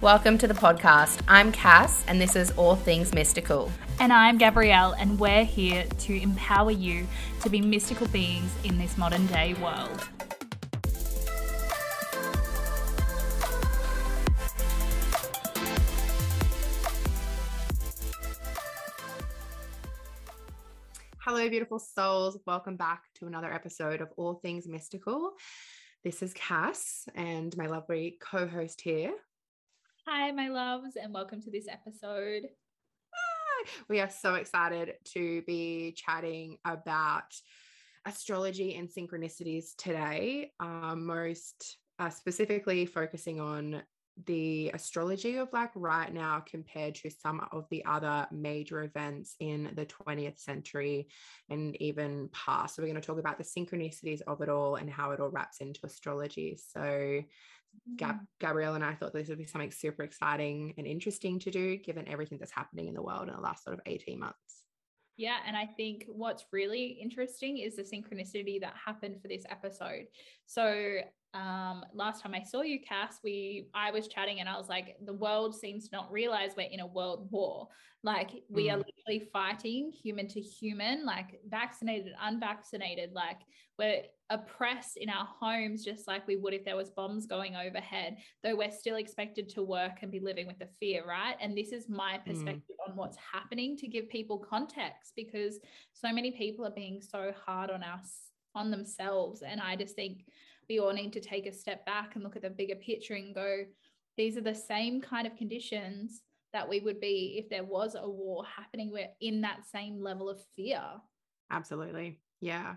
Welcome to the podcast. I'm Cass, and this is All Things Mystical. And I'm Gabrielle, and we're here to empower you to be mystical beings in this modern day world. Hello, beautiful souls. Welcome back to another episode of All Things Mystical. This is Cass and my lovely co host here. Hi, my loves, and welcome to this episode. We are so excited to be chatting about astrology and synchronicities today, um, most uh, specifically focusing on the astrology of like right now compared to some of the other major events in the 20th century and even past. So, we're going to talk about the synchronicities of it all and how it all wraps into astrology. So, Gab- mm. Gabrielle and I thought this would be something super exciting and interesting to do given everything that's happening in the world in the last sort of 18 months. Yeah, and I think what's really interesting is the synchronicity that happened for this episode. So, um, last time I saw you, Cass, we I was chatting and I was like, the world seems to not realize we're in a world war. Like we mm. are literally fighting human to human, like vaccinated, unvaccinated, like we're oppressed in our homes just like we would if there was bombs going overhead, though we're still expected to work and be living with the fear, right? And this is my mm. perspective mm. on what's happening to give people context because so many people are being so hard on us on themselves. And I just think we all need to take a step back and look at the bigger picture and go, these are the same kind of conditions that we would be if there was a war happening. We're in that same level of fear. Absolutely. Yeah.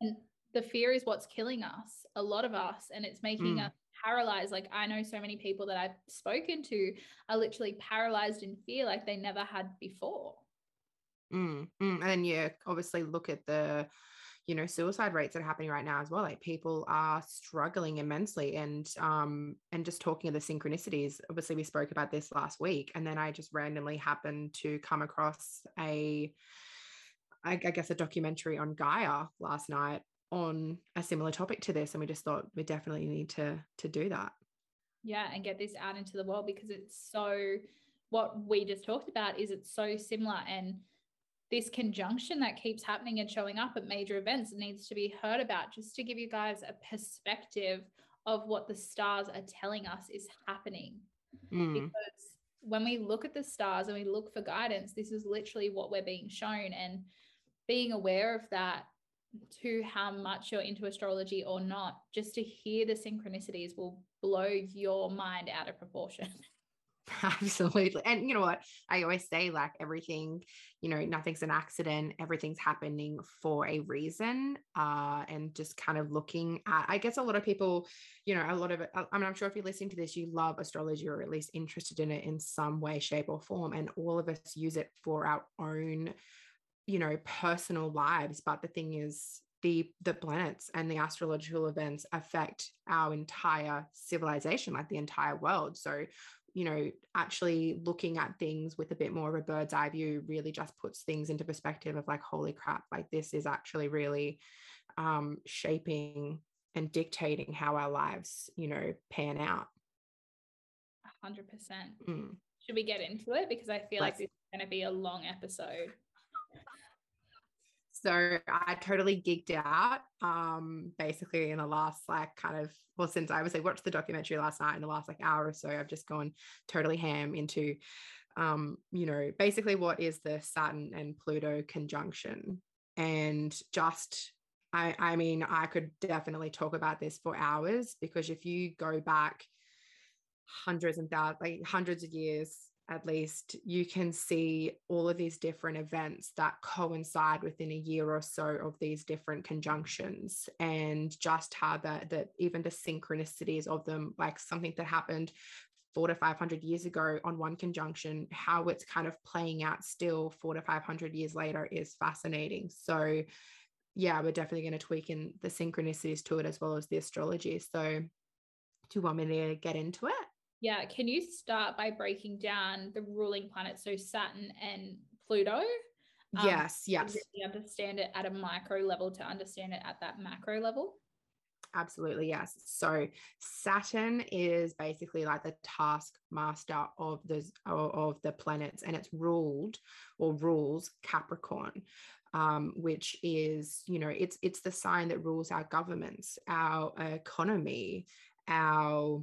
And the fear is what's killing us, a lot of us, and it's making mm. us paralyzed. Like I know so many people that I've spoken to are literally paralyzed in fear like they never had before. Mm, mm. And yeah, obviously look at the you know suicide rates that are happening right now as well like people are struggling immensely and um and just talking of the synchronicities. Obviously we spoke about this last week and then i just randomly happened to come across a I, I guess a documentary on gaia last night on a similar topic to this and we just thought we definitely need to to do that. Yeah and get this out into the world because it's so what we just talked about is it's so similar and this conjunction that keeps happening and showing up at major events needs to be heard about just to give you guys a perspective of what the stars are telling us is happening. Mm. Because when we look at the stars and we look for guidance, this is literally what we're being shown. And being aware of that to how much you're into astrology or not, just to hear the synchronicities will blow your mind out of proportion. Absolutely. And you know what? I always say, like, everything, you know, nothing's an accident, everything's happening for a reason. Uh, and just kind of looking at, I guess a lot of people, you know, a lot of I mean, I'm sure if you're listening to this, you love astrology or at least interested in it in some way, shape, or form. And all of us use it for our own, you know, personal lives. But the thing is, the the planets and the astrological events affect our entire civilization like the entire world so you know, actually looking at things with a bit more of a bird's eye view really just puts things into perspective of like, holy crap, like this is actually really um, shaping and dictating how our lives, you know, pan out. 100%. Mm. Should we get into it? Because I feel Let's, like this is going to be a long episode. So I totally geeked out. Um, basically in the last like kind of well, since I obviously watched the documentary last night in the last like hour or so, I've just gone totally ham into um, you know, basically what is the Saturn and Pluto conjunction. And just I I mean, I could definitely talk about this for hours because if you go back hundreds and thousands, like hundreds of years at least you can see all of these different events that coincide within a year or so of these different conjunctions and just how that that even the synchronicities of them like something that happened four to 500 years ago on one conjunction how it's kind of playing out still four to 500 years later is fascinating. So yeah we're definitely going to tweak in the synchronicities to it as well as the astrology. So do you want me to get into it yeah. Can you start by breaking down the ruling planets, so Saturn and Pluto? Um, yes, yes. Really understand it at a micro level to understand it at that macro level. Absolutely, yes. So Saturn is basically like the taskmaster of the of the planets, and it's ruled or rules Capricorn, um, which is you know it's it's the sign that rules our governments, our economy, our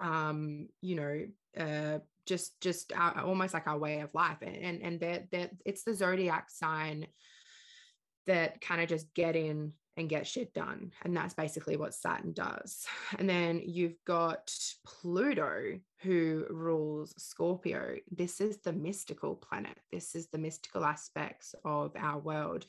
um, you know uh, just just our, almost like our way of life, and and, and that it's the zodiac sign that kind of just get in and get shit done. And that's basically what Saturn does. And then you've got Pluto, who rules Scorpio. This is the mystical planet. This is the mystical aspects of our world.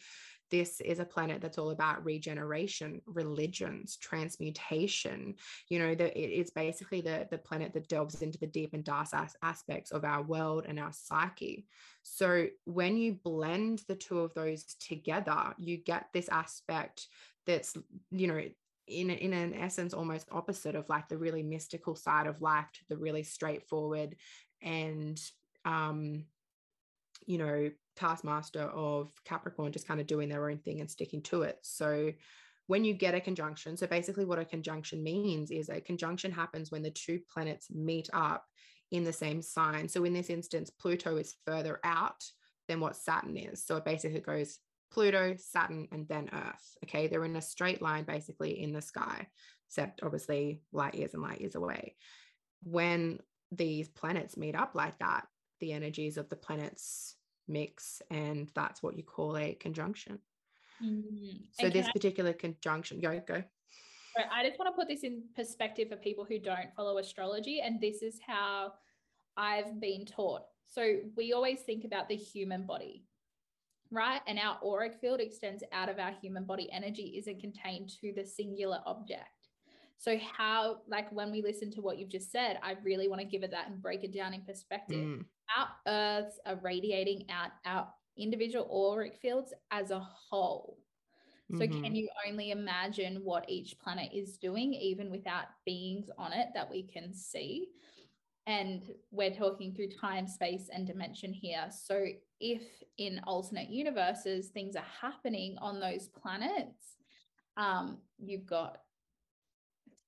This is a planet that's all about regeneration, religions, transmutation. You know, that it's basically the, the planet that delves into the deep and dark aspects of our world and our psyche. So when you blend the two of those together, you get this aspect that's, you know, in, in an essence almost opposite of like the really mystical side of life to the really straightforward and um you know taskmaster of capricorn just kind of doing their own thing and sticking to it. So when you get a conjunction so basically what a conjunction means is a conjunction happens when the two planets meet up in the same sign. So in this instance pluto is further out than what saturn is. So it basically goes Pluto, Saturn, and then Earth. Okay, they're in a straight line basically in the sky, except obviously light years and light years away. When these planets meet up like that, the energies of the planets mix, and that's what you call a conjunction. Mm-hmm. So, this I- particular conjunction, go, go. I just want to put this in perspective for people who don't follow astrology, and this is how I've been taught. So, we always think about the human body right? And our auric field extends out of our human body. Energy isn't contained to the singular object. So, how, like, when we listen to what you've just said, I really want to give it that and break it down in perspective. Mm. Our earths are radiating out our individual auric fields as a whole. So, mm-hmm. can you only imagine what each planet is doing, even without beings on it that we can see? And we're talking through time, space, and dimension here. So, if in alternate universes things are happening on those planets, um, you've got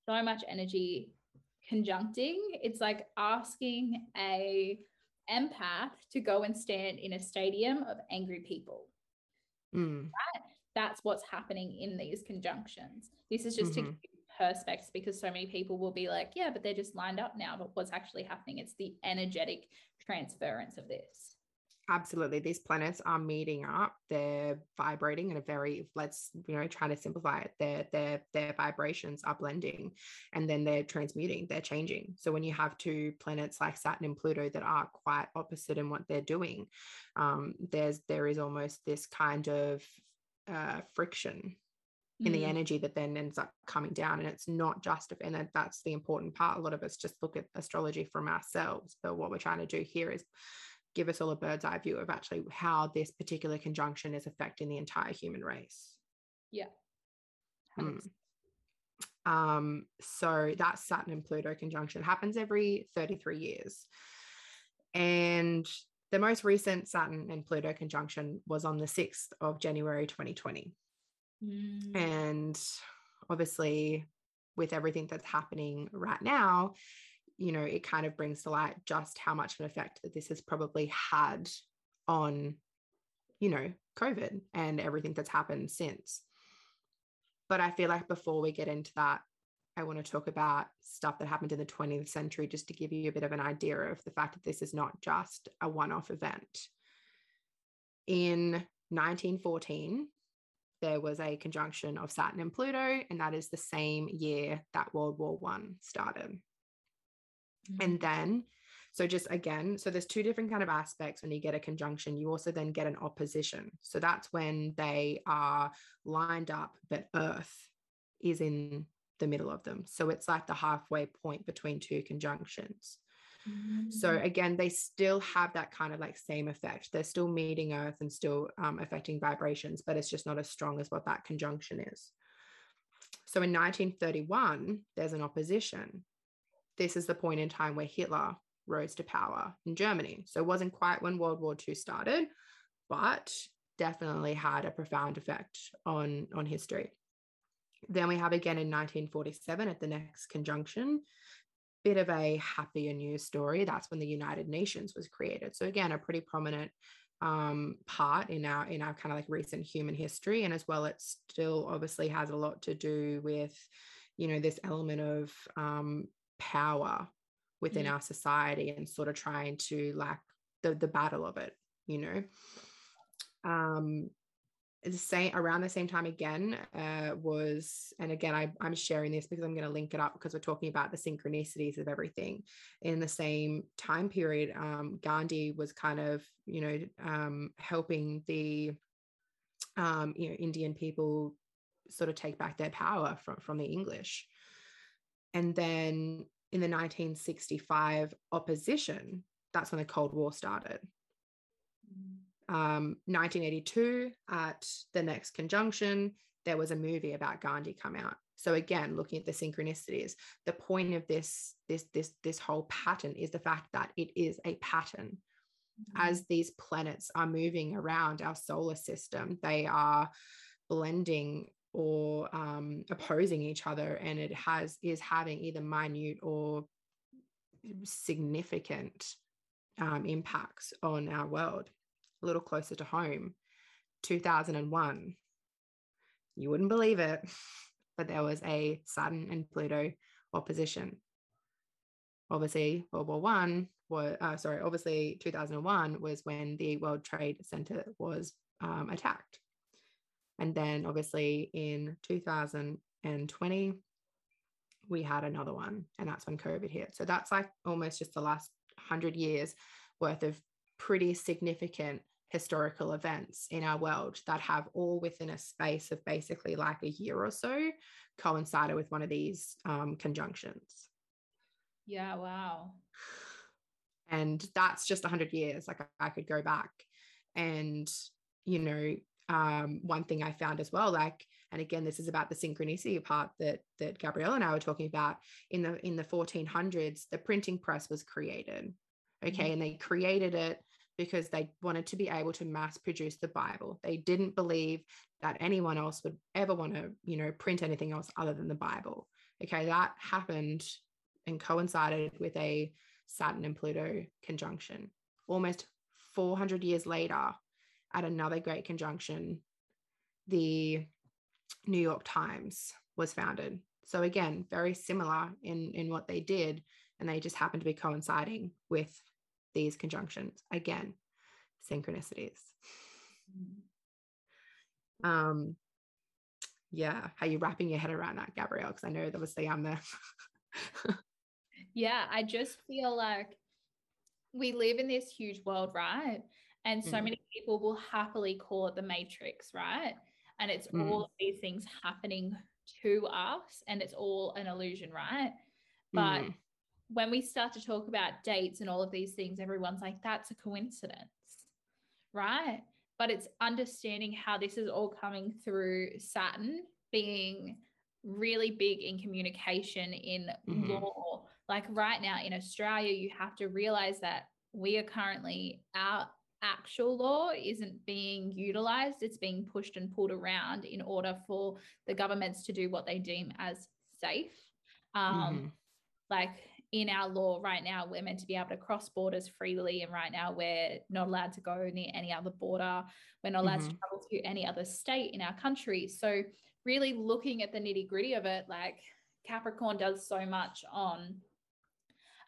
so much energy conjuncting. It's like asking a empath to go and stand in a stadium of angry people. Mm. Right? That's what's happening in these conjunctions. This is just mm-hmm. to perspectives because so many people will be like, yeah, but they're just lined up now. But what's actually happening? It's the energetic transference of this. Absolutely. These planets are meeting up. They're vibrating in a very, let's, you know, try to simplify it. Their their their vibrations are blending and then they're transmuting, they're changing. So when you have two planets like Saturn and Pluto that are quite opposite in what they're doing, um, there's there is almost this kind of uh, friction in the mm. energy that then ends up coming down and it's not just and that, that's the important part. A lot of us just look at astrology from ourselves but what we're trying to do here is give us all a bird's eye view of actually how this particular conjunction is affecting the entire human race. Yeah. Mm. um so that saturn and pluto conjunction happens every 33 years. And the most recent saturn and pluto conjunction was on the 6th of january 2020 Mm. And obviously, with everything that's happening right now, you know, it kind of brings to light just how much of an effect that this has probably had on, you know, COVID and everything that's happened since. But I feel like before we get into that, I want to talk about stuff that happened in the 20th century just to give you a bit of an idea of the fact that this is not just a one off event. In 1914, there was a conjunction of Saturn and Pluto, and that is the same year that World War One started. Mm-hmm. And then, so just again, so there's two different kind of aspects when you get a conjunction. You also then get an opposition. So that's when they are lined up, but Earth is in the middle of them. So it's like the halfway point between two conjunctions. So mm. again, they still have that kind of like same effect. They're still meeting Earth and still um, affecting vibrations, but it's just not as strong as what that conjunction is. So in 1931, there's an opposition. This is the point in time where Hitler rose to power in Germany. So it wasn't quite when World War II started, but definitely had a profound effect on, on history. Then we have again in 1947 at the next conjunction, bit of a happier news story. That's when the United Nations was created. So again, a pretty prominent um, part in our in our kind of like recent human history, and as well, it still obviously has a lot to do with, you know, this element of um, power within mm-hmm. our society and sort of trying to like the the battle of it, you know. Um, the same around the same time again uh, was and again I, i'm sharing this because i'm going to link it up because we're talking about the synchronicities of everything. In the same time period um, gandhi was kind of you know um, helping the um, you know indian people sort of take back their power from, from the english. And then in the 1965 opposition that's when the cold war started. mm um, 1982 at the next conjunction there was a movie about gandhi come out. So again looking at the synchronicities the point of this this this this whole pattern is the fact that it is a pattern. Mm-hmm. as these planets are moving around our solar system they are blending or um, opposing each other and it has is having either minute or significant um, impacts on our world a little closer to home, 2001. You wouldn't believe it, but there was a Saturn and Pluto opposition. Obviously, World War One was uh, sorry. Obviously, 2001 was when the World Trade Center was um, attacked, and then obviously in 2020 we had another one, and that's when COVID hit. So that's like almost just the last hundred years worth of pretty significant historical events in our world that have all within a space of basically like a year or so coincided with one of these um, conjunctions. Yeah, wow. And that's just 100 years. Like I could go back. And, you know, um, one thing I found as well, like, and again, this is about the synchronicity part that that Gabrielle and I were talking about. In the in the 1400s, the printing press was created. Okay, mm-hmm. and they created it because they wanted to be able to mass produce the Bible. They didn't believe that anyone else would ever want to, you know, print anything else other than the Bible. Okay, that happened and coincided with a Saturn and Pluto conjunction. Almost 400 years later, at another great conjunction, the New York Times was founded. So again, very similar in in what they did, and they just happened to be coinciding with these conjunctions. Again, synchronicities. Mm-hmm. Um, yeah, how you wrapping your head around that, Gabrielle? Because I know obviously I'm there. yeah, I just feel like we live in this huge world, right? And so mm. many people will happily call it the matrix, right? And it's mm. all these things happening to us and it's all an illusion, right? But mm when we start to talk about dates and all of these things, everyone's like, that's a coincidence, right? But it's understanding how this is all coming through Saturn being really big in communication in mm-hmm. law. Like right now in Australia, you have to realize that we are currently, our actual law isn't being utilized, it's being pushed and pulled around in order for the governments to do what they deem as safe. Um, mm-hmm. Like in our law right now, we're meant to be able to cross borders freely. And right now, we're not allowed to go near any other border. We're not allowed mm-hmm. to travel to any other state in our country. So, really looking at the nitty gritty of it, like Capricorn does so much on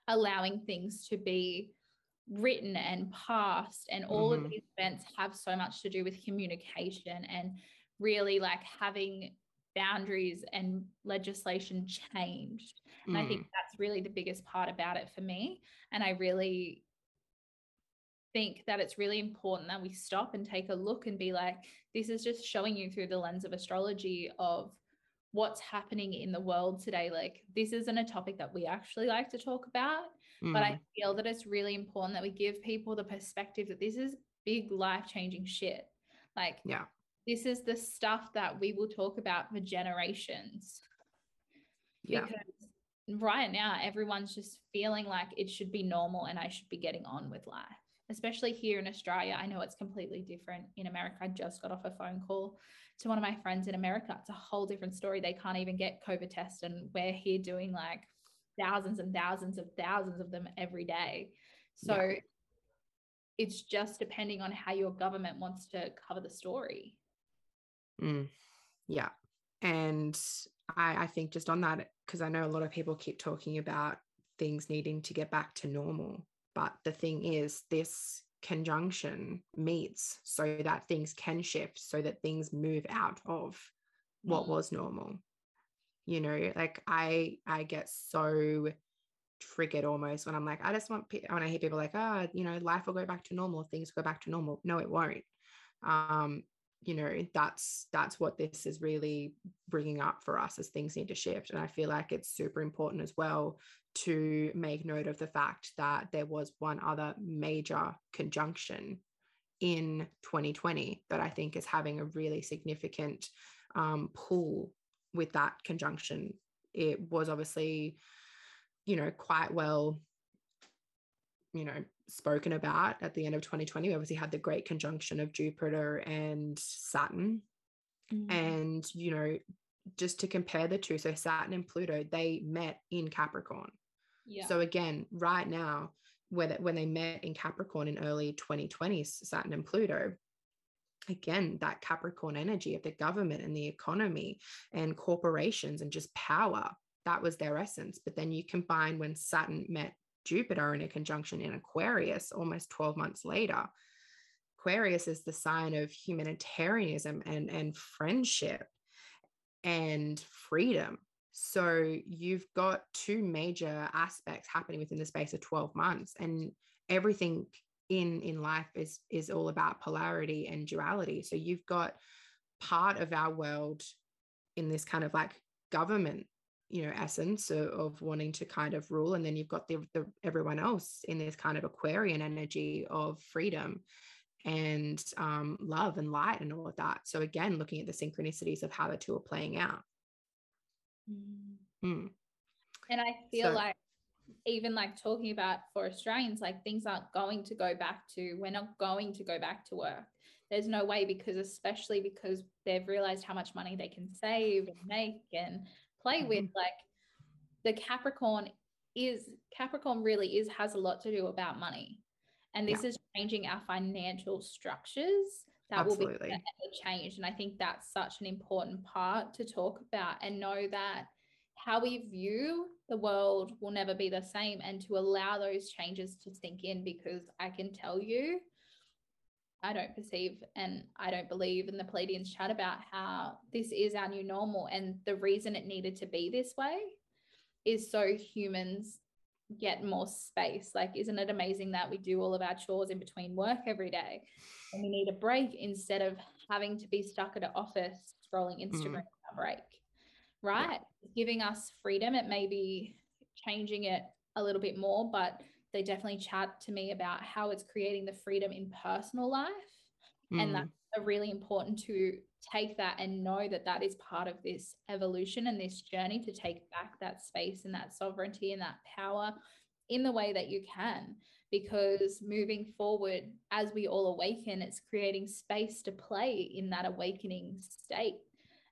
allowing things to be written and passed. And all mm-hmm. of these events have so much to do with communication and really like having boundaries and legislation changed. And mm. I think mm. that's really the biggest part about it for me. And I really think that it's really important that we stop and take a look and be like, this is just showing you through the lens of astrology of what's happening in the world today. Like, this isn't a topic that we actually like to talk about, mm. but I mm. feel that it's really important that we give people the perspective that this is big life changing shit. Like, yeah this is the stuff that we will talk about for generations. Yeah. Because right now, everyone's just feeling like it should be normal and I should be getting on with life. especially here in Australia. I know it's completely different in America. I just got off a phone call to one of my friends in America. It's a whole different story. They can't even get COVID tests, and we're here doing like thousands and thousands of thousands of them every day. So yeah. it's just depending on how your government wants to cover the story. Mm. Yeah. And I, I think just on that, because I know a lot of people keep talking about things needing to get back to normal. But the thing is, this conjunction meets so that things can shift, so that things move out of what mm. was normal. You know, like I I get so triggered almost when I'm like, I just want when I hear people like, ah, oh, you know, life will go back to normal, things will go back to normal. No, it won't. Um, you know that's that's what this is really bringing up for us as things need to shift. And i feel like it's super important as well to make note of the fact that there was one other major conjunction in 2020 that i think is having a really significant um, pull with that conjunction. It was obviously you know quite well you know spoken about at the end of 2020 we obviously had the great conjunction of jupiter and saturn mm-hmm. and you know just to compare the two so saturn and pluto they met in capricorn yeah. so again right now when, when they met in capricorn in early 2020 saturn and pluto again that capricorn energy of the government and the economy and corporations and just power that was their essence but then you combine when saturn met Jupiter in a conjunction in Aquarius almost 12 months later. Aquarius is the sign of humanitarianism and, and friendship and freedom. So you've got two major aspects happening within the space of 12 months. And everything in in life is is all about polarity and duality. So you've got part of our world in this kind of like government you know essence of, of, wanting to kind of rule and then you've got the, the everyone else in this kind of aquarian energy of freedom and um, love and light and all of that so again looking at the synchronicities of how the two are playing out mm. Mm. and i feel so, like even like talking about for australians like things aren't going to go back to we're not going to go back to work there's no way because especially because they've realized how much money they can save and make and play mm-hmm. with like the capricorn is capricorn really is has a lot to do about money and this yeah. is changing our financial structures that Absolutely. will be changed and i think that's such an important part to talk about and know that how we view the world will never be the same and to allow those changes to sink in because i can tell you I don't perceive and I don't believe in the Pleiadians chat about how this is our new normal. And the reason it needed to be this way is so humans get more space. Like, isn't it amazing that we do all of our chores in between work every day and we need a break instead of having to be stuck at an office scrolling mm. Instagram mm. break? Right? Yeah. Giving us freedom. It may be changing it a little bit more, but they definitely chat to me about how it's creating the freedom in personal life. Mm. And that's really important to take that and know that that is part of this evolution and this journey to take back that space and that sovereignty and that power in the way that you can. Because moving forward, as we all awaken, it's creating space to play in that awakening state.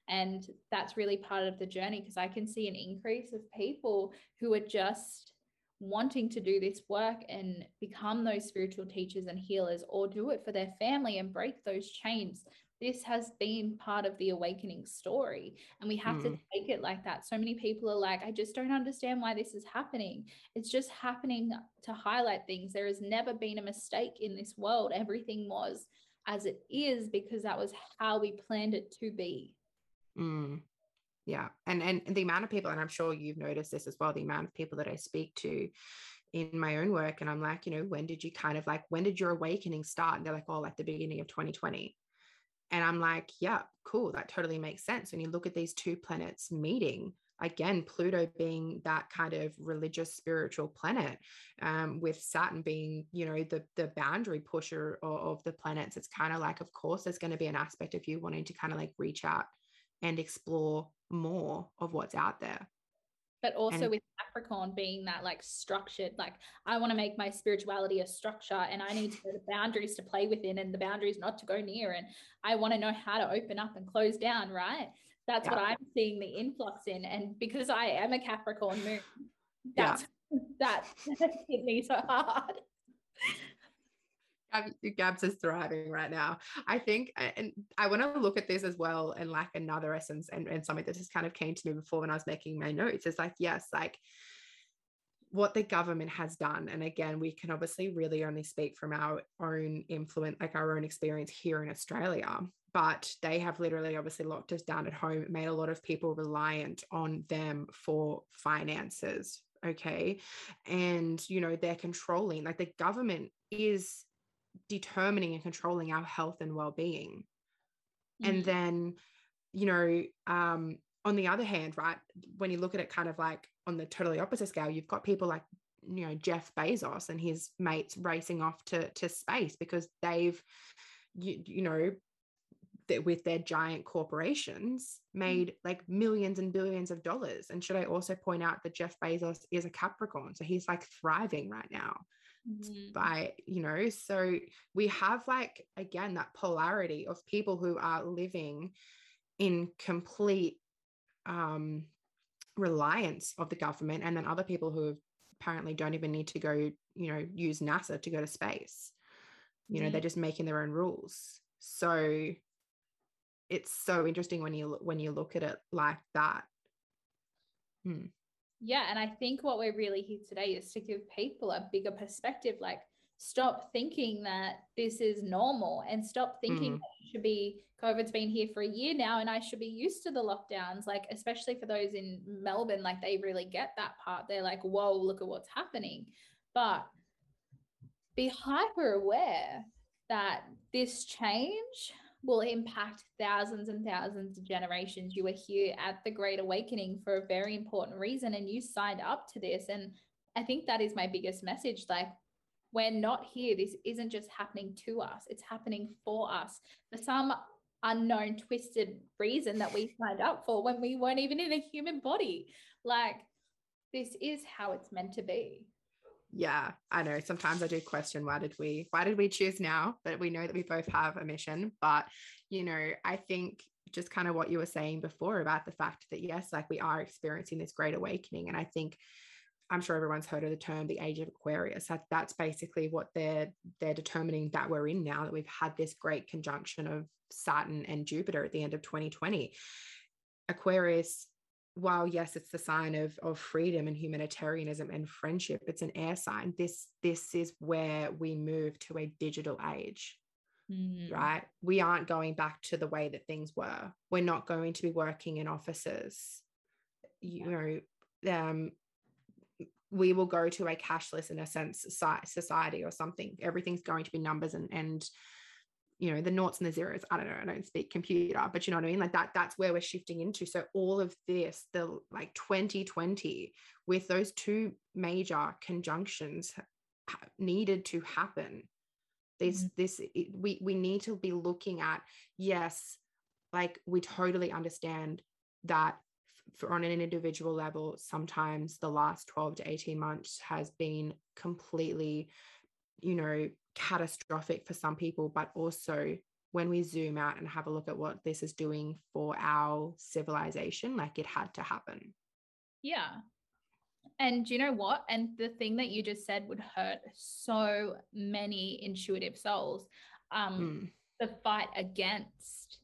And that's really part of the journey because I can see an increase of people who are just wanting to do this work and become those spiritual teachers and healers or do it for their family and break those chains. This has been part of the awakening story and we have mm. to take it like that. So many people are like i just don't understand why this is happening. It's just happening to highlight things. There has never been a mistake in this world. Everything was as it is because that was how we planned it to be. Mm yeah and and the amount of people and i'm sure you've noticed this as well the amount of people that i speak to in my own work and i'm like you know when did you kind of like when did your awakening start? And they're like oh like the beginning of 2020 and i'm like yeah cool that totally makes sense. When you look at these two planets meeting again pluto being that kind of religious spiritual planet um, with saturn being you know the the boundary pusher of, of the planets it's kind of like of course there's going to be an aspect of you wanting to kind of like reach out and explore more of what's out there. But also and, with Capricorn being that like structured, like I want to make my spirituality a structure and I need to know the boundaries to play within and the boundaries not to go near. And I want to know how to open up and close down, right? That's yeah. what I'm seeing the influx in. And because I am a Capricorn moon, that's yeah. that hit me so hard. Gabs is thriving right now. I think, and I want to look at this as well, and like another essence, and, and something that just kind of came to me before when I was making my notes is like, yes, like what the government has done. And again, we can obviously really only speak from our own influence, like our own experience here in Australia. But they have literally obviously locked us down at home, made a lot of people reliant on them for finances. Okay. And, you know, they're controlling, like the government is determining and controlling our health and well-being mm. and then you know um on the other hand right when you look at it kind of like on the totally opposite scale you've got people like you know Jeff Bezos and his mates racing off to to space because they've you, you know that with their giant corporations mm. made mm. like millions and billions of dollars and should i also point out that jeff bezos is a capricorn so he's like thriving right now mm-hmm. by you know so we have like again that polarity of people who are living in complete um reliance of the government and then other people who apparently don't even need to go you know use nasa to go to space. You know they're just making their own rules. So it's so interesting when you when you look at it like that. Hmm yeah and i think what we're really here today is to give people a bigger perspective like stop thinking that this is normal and stop thinking mm. that it should be covid's been here for a year now and i should be used to the lockdowns like especially for those in melbourne like they really get that part they're like whoa look at what's happening but be hyper aware that this change will impact thousands and thousands of generations. You were here at the Great Awakening for a very important reason, and you signed up to this. And I think that is my biggest message. Like, we're not here. This isn't just happening to us, it's happening for us for some unknown, twisted reason that we signed up for when we weren't even in a human body. Like, this is how it's meant to be yeah i know sometimes i do question why did we why did we choose now but we know that we both have a mission? But you know i think just kind of what you were saying before about the fact that yes like we are experiencing this great awakening and i think i'm sure everyone's heard of the term the age of aquarius. That that's basically what they're they're determining that we're in now that we've had this great conjunction of saturn and jupiter at the end of 2020 aquarius while yes it's the sign of of freedom and humanitarianism and friendship it's an air sign. This this is where we move to a digital age mm. right? We aren't going back to the way that things were. We're not going to be working in offices. You know um we will go to a cashless in a sense society or something. Everything's going to be numbers and and you know the noughts and the zeros i don't know i don't speak computer but you know what i mean? Like that that's where we're shifting into. So all of this the like 2020 with those two major conjunctions needed to happen. This mm-hmm. this we we need to be looking at yes like we totally understand that for on an individual level sometimes the last 12 to 18 months has been completely you know catastrophic for some people, but also when we zoom out and have a look at what this is doing for our civilization, like it had to happen. Yeah. And you know what? And the thing that you just said would hurt so many intuitive souls. Um, mm. The fight against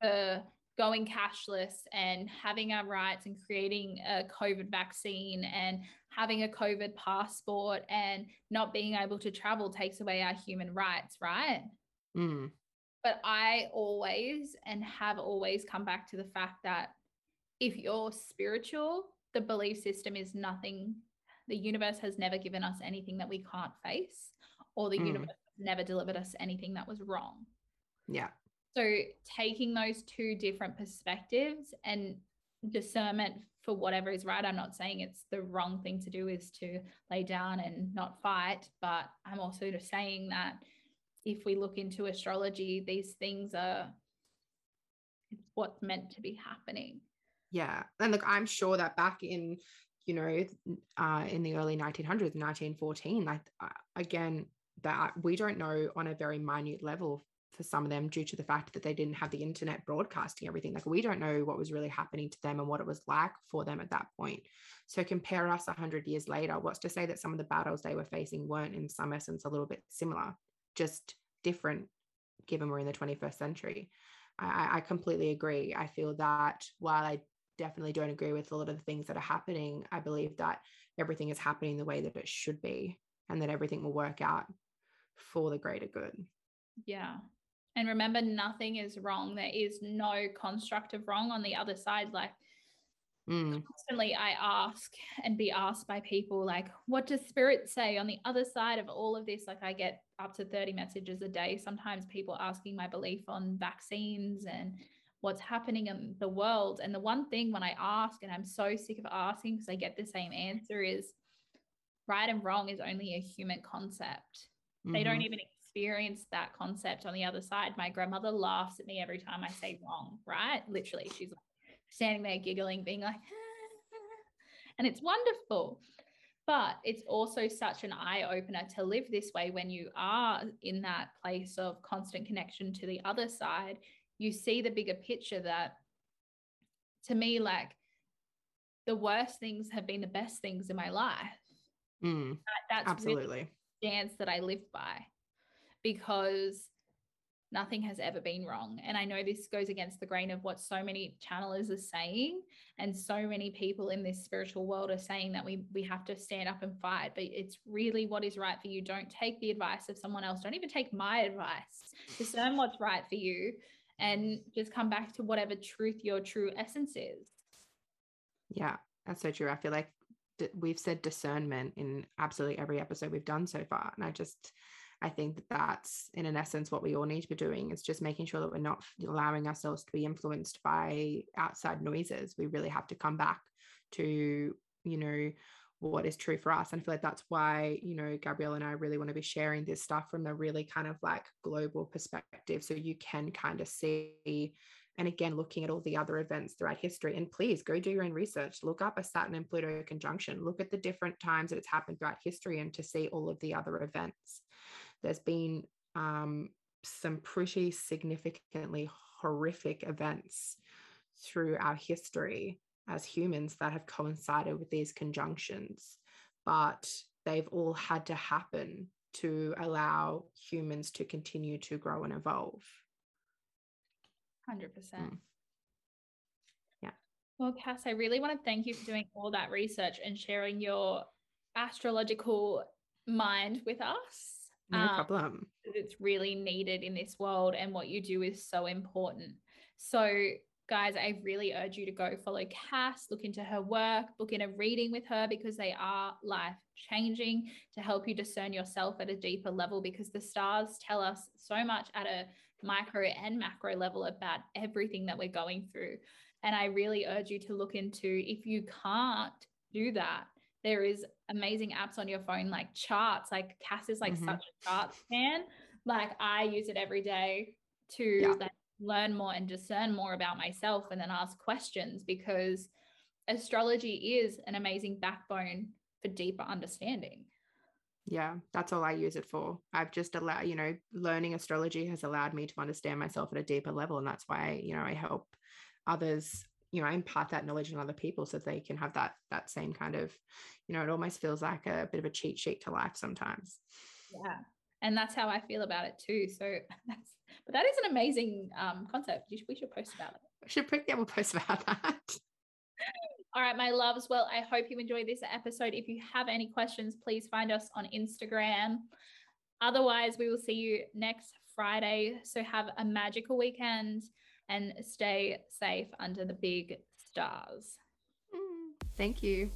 the going cashless and having our rights and creating a COVID vaccine and having a COVID passport and not being able to travel takes away our human rights, right? Mm. But I always and have always come back to the fact that if you're spiritual, the belief system is nothing. The universe has never given us anything that we can't face, or the mm. universe never delivered us anything that was wrong. Yeah. So taking those two different perspectives and discernment for whatever is right. I'm not saying it's the wrong thing to do is to lay down and not fight, but I'm also just saying that if we look into astrology, these things are it's what's meant to be happening. Yeah. And look, I'm sure that back in you know, uh, in the early 1900s, 1914, like uh, again, that we don't know on a very minute level for some of them due to the fact that they didn't have the internet broadcasting everything. Like we don't know what was really happening to them and what it was like for them at that point. So compare us 100 years later, what's to say that some of the battles they were facing weren't in some essence a little bit similar, just different, given we're in the 21st century. I, I completely agree. I feel that while I definitely don't agree with a lot of the things that are happening, I believe that everything is happening the way that it should be and that everything will work out for the greater good. Yeah. And remember, nothing is wrong. There is no constructive wrong on the other side. Like, mm. constantly I ask and be asked by people, like, what does spirit say on the other side of all of this? Like, I get up to 30 messages a day. Sometimes people asking my belief on vaccines and what's happening in the world. And the one thing when I ask, and I'm so sick of asking because I get the same answer, is right and wrong is only a human concept. Mm-hmm. They don't mm-hmm. even experience that concept on the other side. My grandmother laughs at me every time I say wrong, right? Literally, she's like standing there giggling, being like, and it's wonderful. But it's also such an eye opener to live this way when you are in that place of constant connection to the other side. You see the bigger picture that to me, like the worst things have been the best things in my life. Mm, that, that's absolutely really dance that I live by because nothing has ever been wrong. And I know this goes against the grain of what so many channelers are saying, and so many people in this spiritual world are saying that we we have to stand up and fight. But it's really what is right for you. Don't take the advice of someone else. Don't even take my advice. Discern what's right for you, and just come back to whatever truth your true essence is. Yeah, that's so true. I feel like we've said discernment in absolutely every episode we've done so far, and I just I think that that's in an essence what we all need to be doing is just making sure that we're not allowing ourselves to be influenced by outside noises. We really have to come back to, you know, what is true for us. And I feel like that's why, you know, Gabrielle and I really want to be sharing this stuff from a really kind of like global perspective. So you can kind of see, and again, looking at all the other events throughout history. And please go do your own research. Look up a Saturn and Pluto conjunction. Look at the different times that it's happened throughout history and to see all of the other events there's been um, some pretty significantly horrific events through our history as humans that have coincided with these conjunctions, but they've all had to happen to allow humans to continue to grow and evolve. 100%. Mm. Yeah. Well, Cass, I really want to thank you for doing all that research and sharing your astrological mind with us. No um, problem. It's really needed in this world, and what you do is so important. So, guys, I really urge you to go follow Cass, look into her work, book in a reading with her because they are life changing to help you discern yourself at a deeper level because the stars tell us so much at a micro and macro level about everything that we're going through. And I really urge you to look into if you can't do that, there is amazing apps on your phone like charts like cass is like mm-hmm. such a charts fan like i use it every day to yeah. like, learn more and discern more about myself and then ask questions because astrology is an amazing backbone for deeper understanding yeah that's all i use it for i've just allowed you know learning astrology has allowed me to understand myself at a deeper level and that's why you know i help others you know impart that knowledge on other people so they can have that that same kind of you know it almost feels like a bit of a cheat sheet to life sometimes. Yeah. And that's how i feel about it too. So that's but that is an amazing um concept. We should post about it. We should yeah we'll post about that. All right my loves. Well i hope you enjoyed this episode. If you have any questions please find us on instagram. Otherwise we will see you next friday. So have a magical weekend and stay safe under the big stars. Thank you.